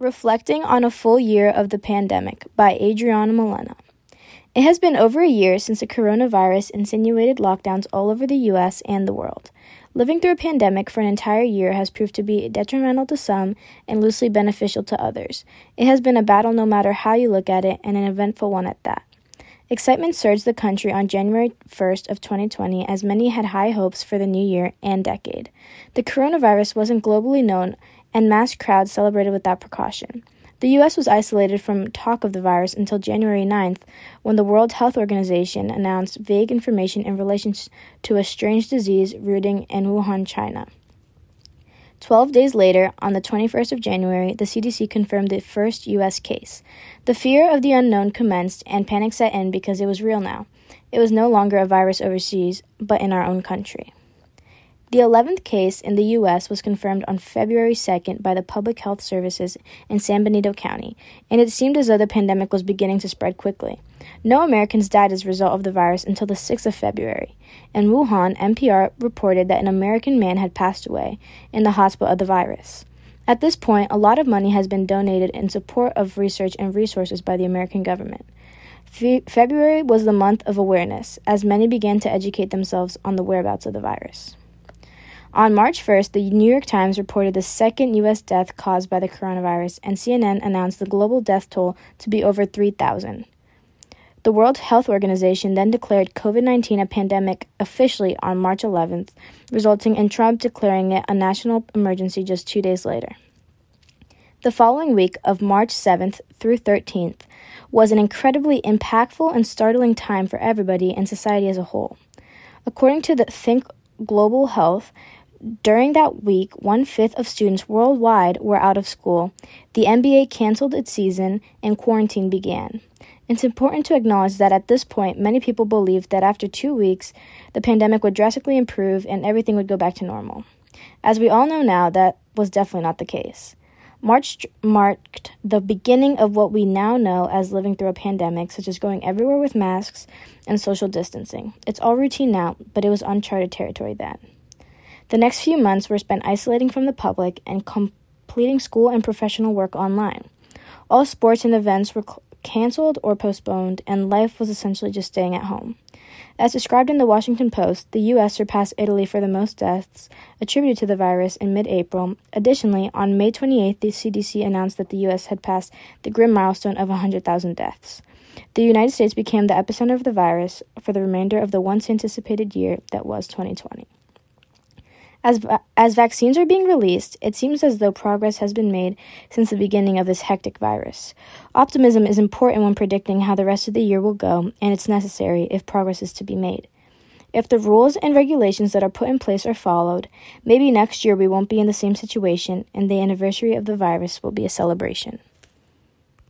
Reflecting on a Full Year of the Pandemic by Adriana Molena. It has been over a year since the coronavirus insinuated lockdowns all over the US and the world. Living through a pandemic for an entire year has proved to be detrimental to some and loosely beneficial to others. It has been a battle no matter how you look at it and an eventful one at that. Excitement surged the country on January 1st of 2020 as many had high hopes for the new year and decade. The coronavirus wasn't globally known and mass crowds celebrated without precaution. The U.S. was isolated from talk of the virus until January 9th, when the World Health Organization announced vague information in relation to a strange disease rooting in Wuhan, China. Twelve days later, on the 21st of January, the CDC confirmed the first U.S. case. The fear of the unknown commenced, and panic set in because it was real now. It was no longer a virus overseas, but in our own country. The 11th case in the U.S. was confirmed on February 2nd by the Public Health Services in San Benito County, and it seemed as though the pandemic was beginning to spread quickly. No Americans died as a result of the virus until the 6th of February. In Wuhan, NPR reported that an American man had passed away in the hospital of the virus. At this point, a lot of money has been donated in support of research and resources by the American government. Fe- February was the month of awareness, as many began to educate themselves on the whereabouts of the virus. On March 1st, the New York Times reported the second U.S. death caused by the coronavirus, and CNN announced the global death toll to be over 3,000. The World Health Organization then declared COVID 19 a pandemic officially on March 11th, resulting in Trump declaring it a national emergency just two days later. The following week of March 7th through 13th was an incredibly impactful and startling time for everybody and society as a whole. According to the Think Global Health, during that week, one fifth of students worldwide were out of school. The NBA canceled its season and quarantine began. It's important to acknowledge that at this point, many people believed that after two weeks, the pandemic would drastically improve and everything would go back to normal. As we all know now, that was definitely not the case. March marked the beginning of what we now know as living through a pandemic, such as going everywhere with masks and social distancing. It's all routine now, but it was uncharted territory then. The next few months were spent isolating from the public and completing school and professional work online. All sports and events were canceled or postponed, and life was essentially just staying at home. As described in the Washington Post, the U.S. surpassed Italy for the most deaths attributed to the virus in mid April. Additionally, on May 28th, the CDC announced that the U.S. had passed the grim milestone of 100,000 deaths. The United States became the epicenter of the virus for the remainder of the once anticipated year that was 2020. As, as vaccines are being released, it seems as though progress has been made since the beginning of this hectic virus. Optimism is important when predicting how the rest of the year will go, and it's necessary if progress is to be made. If the rules and regulations that are put in place are followed, maybe next year we won't be in the same situation and the anniversary of the virus will be a celebration.